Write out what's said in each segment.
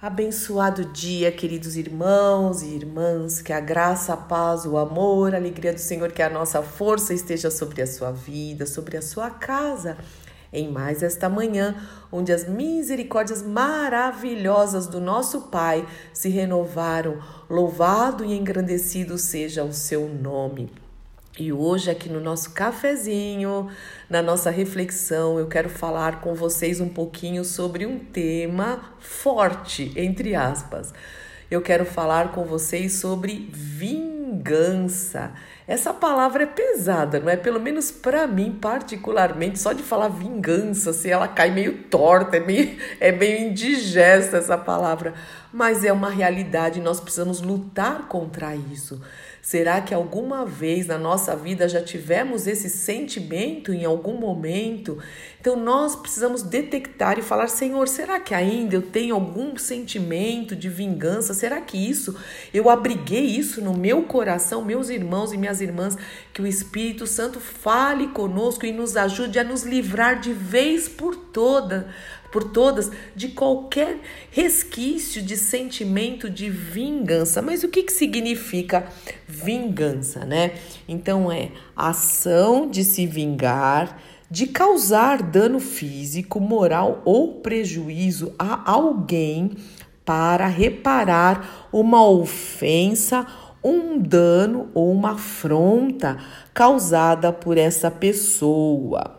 Abençoado dia, queridos irmãos e irmãs, que a graça, a paz, o amor, a alegria do Senhor, que a nossa força esteja sobre a sua vida, sobre a sua casa. Em mais esta manhã, onde as misericórdias maravilhosas do nosso Pai se renovaram, louvado e engrandecido seja o seu nome. E hoje, aqui no nosso cafezinho, na nossa reflexão, eu quero falar com vocês um pouquinho sobre um tema forte, entre aspas. Eu quero falar com vocês sobre vingança. Essa palavra é pesada, não é? Pelo menos para mim, particularmente, só de falar vingança, assim, ela cai meio torta, é meio, é meio indigesta essa palavra. Mas é uma realidade, nós precisamos lutar contra isso. Será que alguma vez na nossa vida já tivemos esse sentimento em algum momento? Então nós precisamos detectar e falar: Senhor, será que ainda eu tenho algum sentimento de vingança? Será que isso eu abriguei isso no meu coração, meus irmãos e minhas irmãs? Que o Espírito Santo fale conosco e nos ajude a nos livrar de vez por toda por todas de qualquer resquício de sentimento de vingança. Mas o que, que significa vingança, né? Então é ação de se vingar, de causar dano físico, moral ou prejuízo a alguém para reparar uma ofensa, um dano ou uma afronta causada por essa pessoa.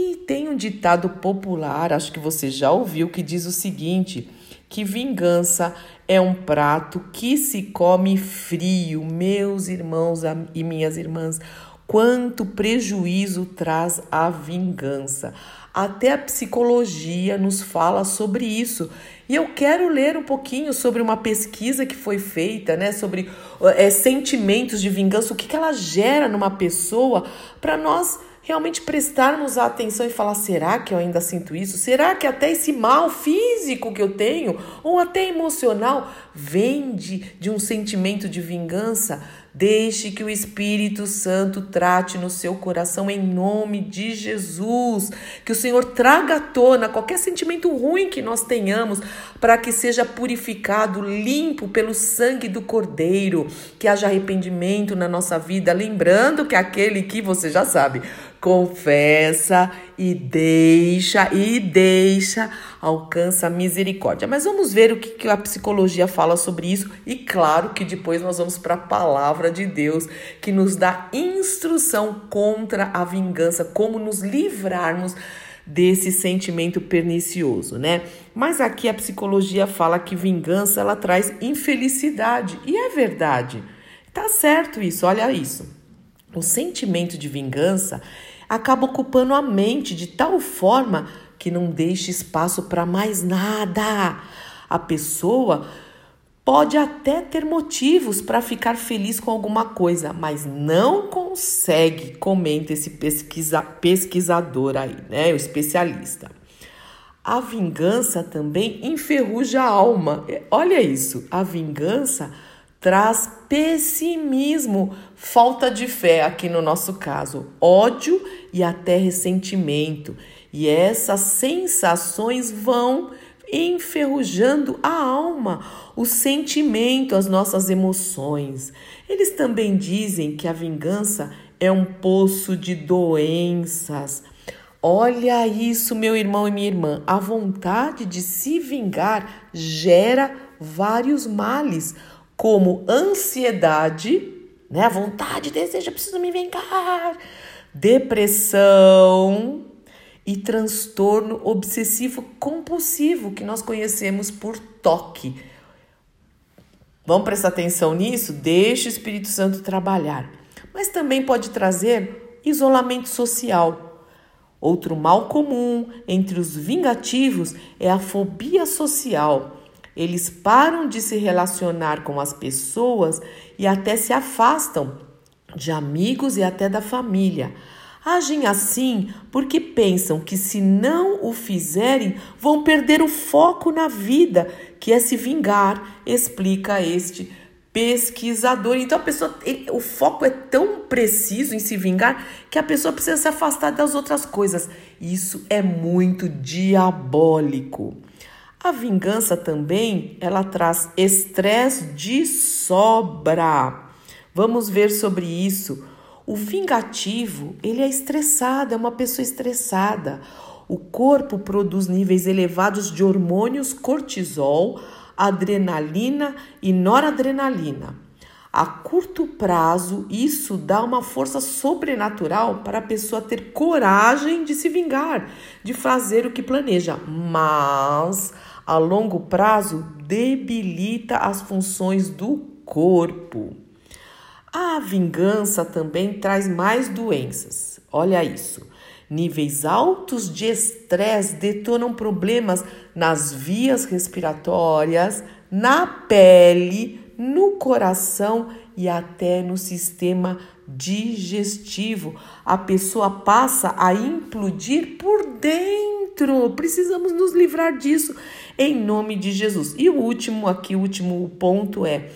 E tem um ditado popular, acho que você já ouviu, que diz o seguinte: que vingança é um prato que se come frio. Meus irmãos e minhas irmãs, quanto prejuízo traz a vingança. Até a psicologia nos fala sobre isso. E eu quero ler um pouquinho sobre uma pesquisa que foi feita, né, sobre é, sentimentos de vingança, o que, que ela gera numa pessoa, para nós realmente prestarmos atenção e falar: será que eu ainda sinto isso? Será que até esse mal físico que eu tenho, ou até emocional, vem de, de um sentimento de vingança? Deixe que o Espírito Santo trate no seu coração em nome de Jesus. Que o Senhor traga à tona qualquer sentimento ruim que nós tenhamos, para que seja purificado, limpo pelo sangue do Cordeiro. Que haja arrependimento na nossa vida. Lembrando que aquele que você já sabe, confessa e deixa e deixa alcança a misericórdia. Mas vamos ver o que a psicologia fala sobre isso e claro que depois nós vamos para a palavra de Deus que nos dá instrução contra a vingança, como nos livrarmos desse sentimento pernicioso, né? Mas aqui a psicologia fala que vingança ela traz infelicidade e é verdade. Tá certo isso, olha isso. O sentimento de vingança acaba ocupando a mente de tal forma que não deixa espaço para mais nada. A pessoa pode até ter motivos para ficar feliz com alguma coisa, mas não consegue, comenta esse pesquisa, pesquisador aí, né, o especialista. A vingança também enferruja a alma. Olha isso, a vingança traz pessimismo, falta de fé, aqui no nosso caso, ódio e até ressentimento. E essas sensações vão enferrujando a alma, o sentimento, as nossas emoções. Eles também dizem que a vingança é um poço de doenças. Olha isso, meu irmão e minha irmã. A vontade de se vingar gera vários males como ansiedade, né? A vontade, desejo, preciso me vingar, depressão e transtorno obsessivo compulsivo que nós conhecemos por toque. Vamos prestar atenção nisso? Deixe o Espírito Santo trabalhar. Mas também pode trazer isolamento social. Outro mal comum entre os vingativos é a fobia social eles param de se relacionar com as pessoas e até se afastam de amigos e até da família. Agem assim porque pensam que, se não o fizerem, vão perder o foco na vida, que é se vingar, explica este pesquisador. Então a pessoa, ele, o foco é tão preciso em se vingar que a pessoa precisa se afastar das outras coisas. Isso é muito diabólico. A vingança também, ela traz estresse de sobra. Vamos ver sobre isso. O vingativo, ele é estressado, é uma pessoa estressada. O corpo produz níveis elevados de hormônios cortisol, adrenalina e noradrenalina. A curto prazo, isso dá uma força sobrenatural para a pessoa ter coragem de se vingar, de fazer o que planeja, mas a longo prazo debilita as funções do corpo. A vingança também traz mais doenças. Olha isso. Níveis altos de estresse detonam problemas nas vias respiratórias, na pele, no coração e até no sistema digestivo. A pessoa passa a implodir por dentro. Precisamos nos livrar disso em nome de Jesus. E o último aqui, o último ponto é: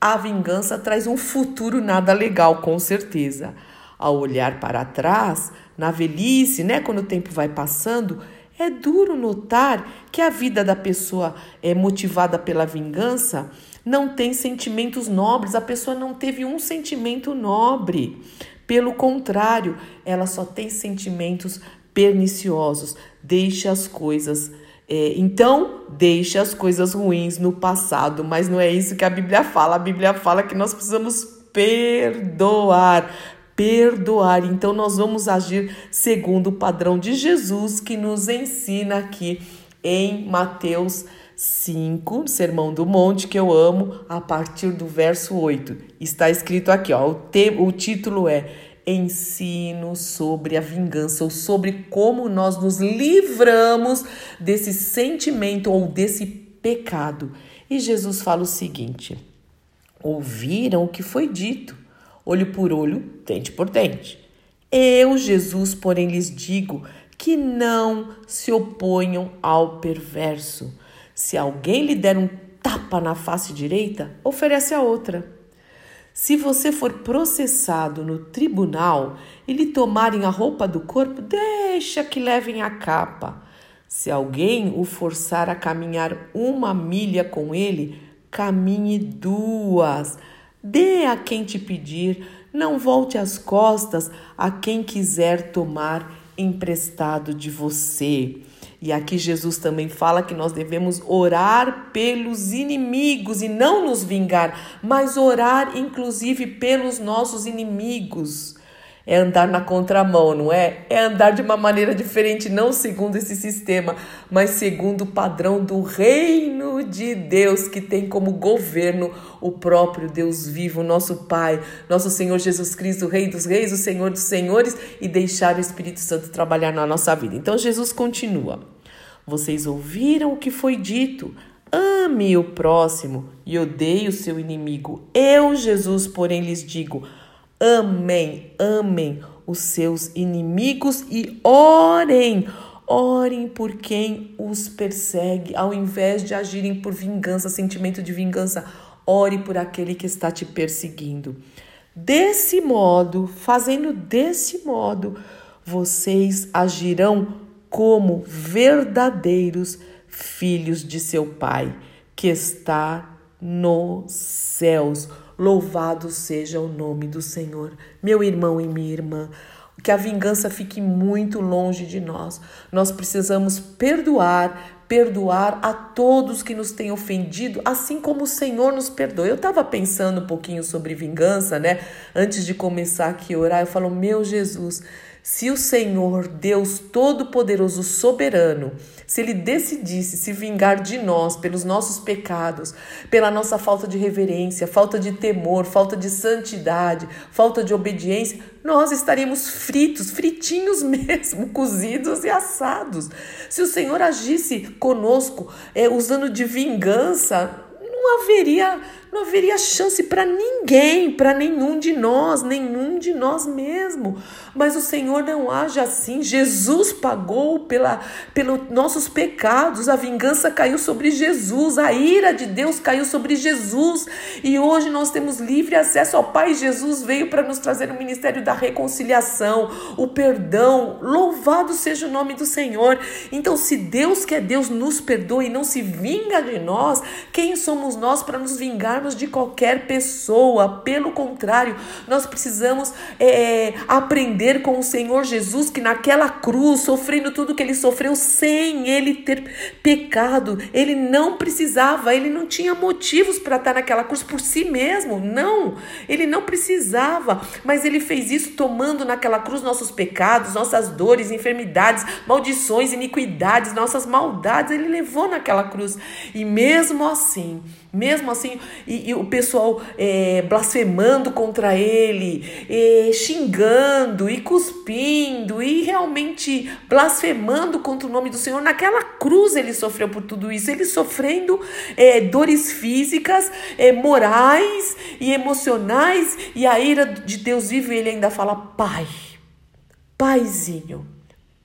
a vingança traz um futuro nada legal, com certeza. Ao olhar para trás, na velhice, né, quando o tempo vai passando, é duro notar que a vida da pessoa é motivada pela vingança não tem sentimentos nobres, a pessoa não teve um sentimento nobre. Pelo contrário, ela só tem sentimentos perniciosos. Deixe as coisas. É, então, deixe as coisas ruins no passado, mas não é isso que a Bíblia fala. A Bíblia fala que nós precisamos perdoar. Perdoar. Então, nós vamos agir segundo o padrão de Jesus que nos ensina aqui em Mateus 5, Sermão do Monte, que eu amo, a partir do verso 8. Está escrito aqui, ó, o, te, o título é Ensino sobre a vingança, ou sobre como nós nos livramos desse sentimento ou desse pecado. E Jesus fala o seguinte: Ouviram o que foi dito, olho por olho, dente por dente. Eu, Jesus, porém, lhes digo que não se oponham ao perverso se alguém lhe der um tapa na face direita, oferece a outra. Se você for processado no tribunal e lhe tomarem a roupa do corpo, deixa que levem a capa. Se alguém o forçar a caminhar uma milha com ele, caminhe duas. Dê a quem te pedir, não volte as costas a quem quiser tomar emprestado de você. E aqui Jesus também fala que nós devemos orar pelos inimigos e não nos vingar, mas orar inclusive pelos nossos inimigos. É andar na contramão, não é? É andar de uma maneira diferente, não segundo esse sistema, mas segundo o padrão do reino de Deus, que tem como governo o próprio Deus vivo, nosso Pai, nosso Senhor Jesus Cristo, Rei dos Reis, o Senhor dos Senhores, e deixar o Espírito Santo trabalhar na nossa vida. Então Jesus continua. Vocês ouviram o que foi dito. Ame o próximo e odeie o seu inimigo. Eu, Jesus, porém, lhes digo: amém, amem os seus inimigos e orem. Orem por quem os persegue, ao invés de agirem por vingança, sentimento de vingança. Ore por aquele que está te perseguindo. Desse modo, fazendo desse modo, vocês agirão como verdadeiros filhos de seu Pai, que está nos céus. Louvado seja o nome do Senhor. Meu irmão e minha irmã, que a vingança fique muito longe de nós. Nós precisamos perdoar, perdoar a todos que nos têm ofendido, assim como o Senhor nos perdoa. Eu estava pensando um pouquinho sobre vingança, né? Antes de começar aqui a orar, eu falo: Meu Jesus, se o Senhor, Deus Todo-Poderoso, Soberano, se Ele decidisse se vingar de nós pelos nossos pecados, pela nossa falta de reverência, falta de temor, falta de santidade, falta de obediência, nós estaríamos fritos, fritinhos mesmo, cozidos e assados. Se o Senhor agisse conosco é, usando de vingança, não haveria não haveria chance para ninguém, para nenhum de nós, nenhum de nós mesmo. Mas o Senhor não age assim. Jesus pagou pela, pelos nossos pecados, a vingança caiu sobre Jesus, a ira de Deus caiu sobre Jesus. E hoje nós temos livre acesso ao Pai. Jesus veio para nos trazer o ministério da reconciliação, o perdão. Louvado seja o nome do Senhor. Então, se Deus que é Deus nos perdoa e não se vinga de nós, quem somos nós para nos de qualquer pessoa? Pelo contrário, nós precisamos é, aprender com o Senhor Jesus que naquela cruz, sofrendo tudo que ele sofreu sem ele ter pecado, ele não precisava, ele não tinha motivos para estar naquela cruz por si mesmo, não, ele não precisava, mas ele fez isso tomando naquela cruz nossos pecados, nossas dores, enfermidades, maldições, iniquidades, nossas maldades, ele levou naquela cruz. E mesmo assim, mesmo assim, e, e o pessoal é, blasfemando contra ele, é, xingando e cuspindo e realmente blasfemando contra o nome do Senhor. Naquela cruz ele sofreu por tudo isso, ele sofrendo é, dores físicas, é, morais e emocionais, e a ira de Deus vive, ele ainda fala: Pai, Paizinho,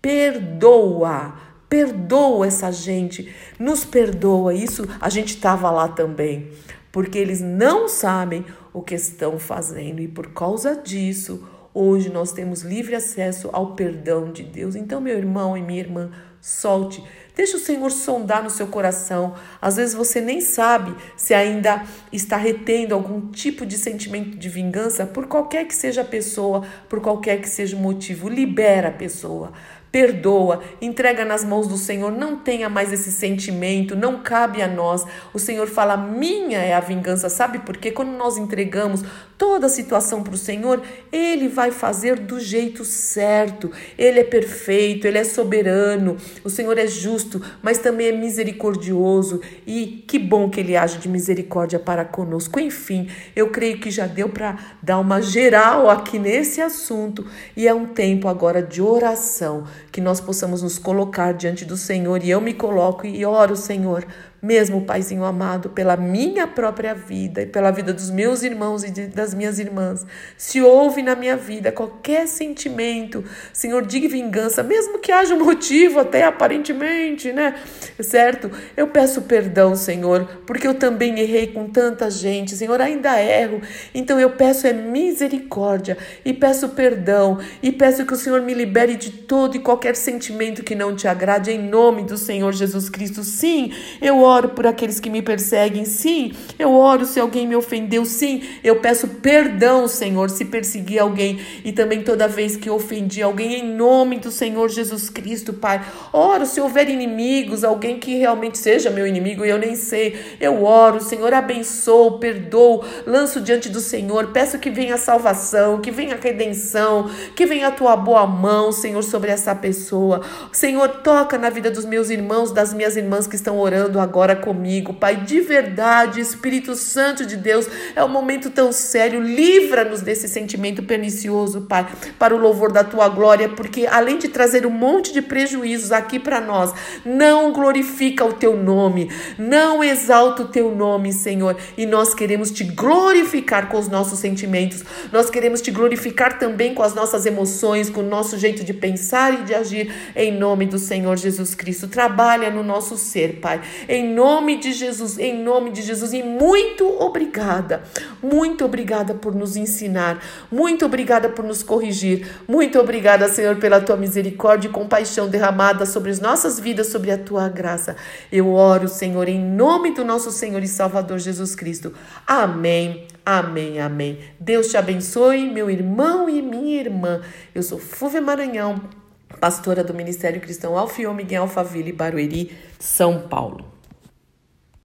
perdoa Perdoa essa gente, nos perdoa. Isso a gente estava lá também, porque eles não sabem o que estão fazendo e por causa disso, hoje nós temos livre acesso ao perdão de Deus. Então, meu irmão e minha irmã, solte. Deixa o Senhor sondar no seu coração. Às vezes você nem sabe se ainda está retendo algum tipo de sentimento de vingança por qualquer que seja a pessoa, por qualquer que seja o motivo. Libera a pessoa perdoa, entrega nas mãos do Senhor, não tenha mais esse sentimento, não cabe a nós. O Senhor fala: minha é a vingança, sabe por quê? Quando nós entregamos toda a situação para o Senhor, Ele vai fazer do jeito certo. Ele é perfeito, Ele é soberano, o Senhor é justo, mas também é misericordioso. E que bom que Ele age de misericórdia para conosco. Enfim, eu creio que já deu para dar uma geral aqui nesse assunto e é um tempo agora de oração que nós possamos nos colocar diante do Senhor e eu me coloco e oro, Senhor, mesmo, Paizinho amado, pela minha própria vida e pela vida dos meus irmãos e de, das minhas irmãs. Se houve na minha vida qualquer sentimento, Senhor, de vingança, mesmo que haja um motivo, até aparentemente, né? Certo? Eu peço perdão, Senhor, porque eu também errei com tanta gente, Senhor, ainda erro. Então eu peço é misericórdia e peço perdão e peço que o Senhor me libere de todo e qualquer sentimento que não te agrade, em nome do Senhor Jesus Cristo. Sim, eu oro por aqueles que me perseguem, sim. Eu oro se alguém me ofendeu, sim. Eu peço perdão, Senhor, se persegui alguém e também toda vez que ofendi alguém, em nome do Senhor Jesus Cristo, Pai. Oro se houver inimigos, alguém que realmente seja meu inimigo e eu nem sei. Eu oro, Senhor, abençoo, perdoo, lanço diante do Senhor, peço que venha a salvação, que venha a redenção, que venha a tua boa mão, Senhor, sobre essa pessoa. Senhor, toca na vida dos meus irmãos, das minhas irmãs que estão orando agora agora comigo, Pai, de verdade, Espírito Santo de Deus, é um momento tão sério, livra-nos desse sentimento pernicioso, Pai, para o louvor da tua glória, porque além de trazer um monte de prejuízos aqui para nós, não glorifica o teu nome, não exalta o teu nome, Senhor, e nós queremos te glorificar com os nossos sentimentos, nós queremos te glorificar também com as nossas emoções, com o nosso jeito de pensar e de agir, em nome do Senhor Jesus Cristo. Trabalha no nosso ser, Pai, em em nome de Jesus, em nome de Jesus. E muito obrigada, muito obrigada por nos ensinar, muito obrigada por nos corrigir, muito obrigada, Senhor, pela tua misericórdia e compaixão derramada sobre as nossas vidas, sobre a tua graça. Eu oro, Senhor, em nome do nosso Senhor e Salvador Jesus Cristo. Amém. Amém, amém. Deus te abençoe, meu irmão e minha irmã. Eu sou Fúvia Maranhão, pastora do Ministério Cristão Alfio Miguel Alfaville, Barueri, São Paulo.